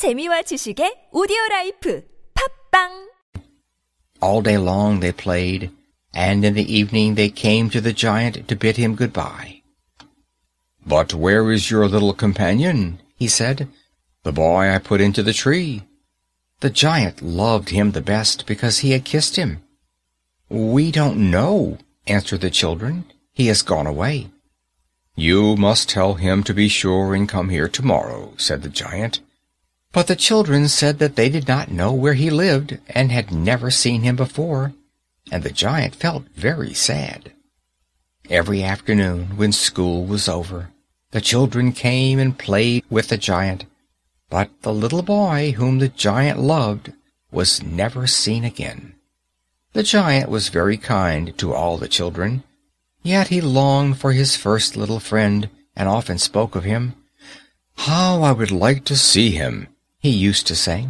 재미와 지식의 오디오 라이프 팝빵 All day long they played, and in the evening they came to the giant to bid him good-bye. "But where is your little companion?" he said. "The boy I put into the tree." The giant loved him the best because he had kissed him. "We don't know," answered the children. "He has gone away." "You must tell him to be sure and come here tomorrow," said the giant. But the children said that they did not know where he lived and had never seen him before, and the giant felt very sad. Every afternoon, when school was over, the children came and played with the giant, but the little boy whom the giant loved was never seen again. The giant was very kind to all the children, yet he longed for his first little friend and often spoke of him. "How I would like to see him!" He used to say.